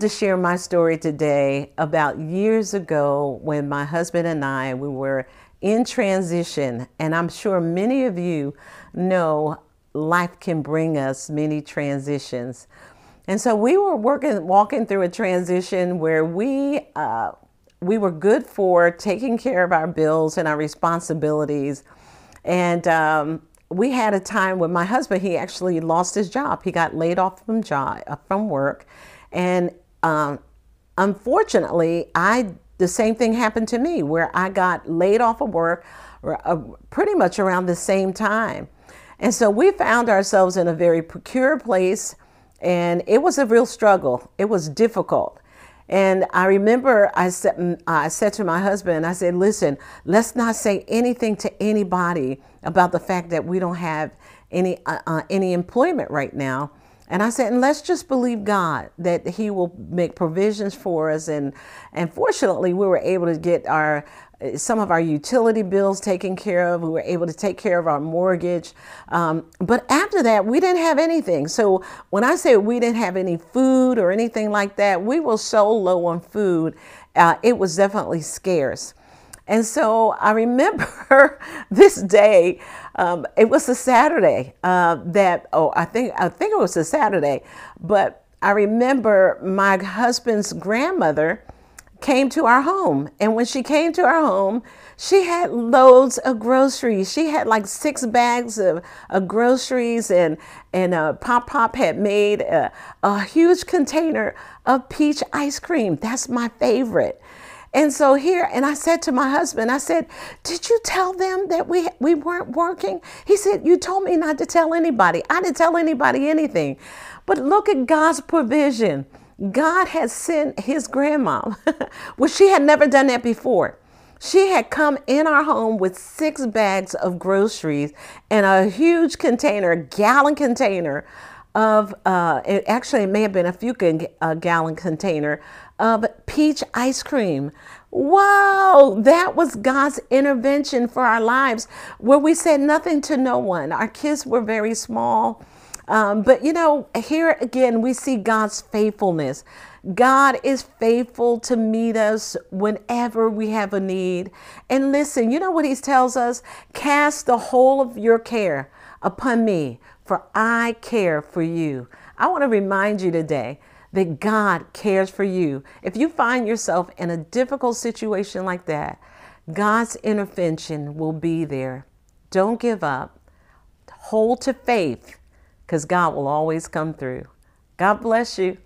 to share my story today about years ago when my husband and I we were in transition and I'm sure many of you know life can bring us many transitions. And so we were working walking through a transition where we uh, we were good for taking care of our bills and our responsibilities. And um, we had a time when my husband he actually lost his job. He got laid off from job from work, and um, unfortunately, I the same thing happened to me where I got laid off of work uh, pretty much around the same time. And so we found ourselves in a very precarious place, and it was a real struggle. It was difficult. And I remember I said, mm, I said to my husband, I said, listen, let's not say anything to anybody about the fact that we don't have any, uh, uh, any employment right now. And I said, and let's just believe God that He will make provisions for us. And, and fortunately, we were able to get our some of our utility bills taken care of. We were able to take care of our mortgage. Um, but after that, we didn't have anything. So when I say we didn't have any food or anything like that, we were so low on food. Uh, it was definitely scarce. And so I remember this day. Um, it was a Saturday uh, that oh I think I think it was a Saturday, but I remember my husband's grandmother came to our home, and when she came to our home, she had loads of groceries. She had like six bags of, of groceries, and and uh, Pop Pop had made a, a huge container of peach ice cream. That's my favorite. And so here, and I said to my husband, I said, Did you tell them that we, we weren't working? He said, You told me not to tell anybody. I didn't tell anybody anything. But look at God's provision. God had sent his grandma, well, she had never done that before. She had come in our home with six bags of groceries and a huge container, a gallon container of, uh, it actually it may have been a few gallon container of peach ice cream. Wow, that was God's intervention for our lives where we said nothing to no one. Our kids were very small. Um, but you know, here again, we see God's faithfulness. God is faithful to meet us whenever we have a need. And listen, you know what He tells us? Cast the whole of your care upon me, for I care for you. I want to remind you today that God cares for you. If you find yourself in a difficult situation like that, God's intervention will be there. Don't give up. Hold to faith because God will always come through. God bless you.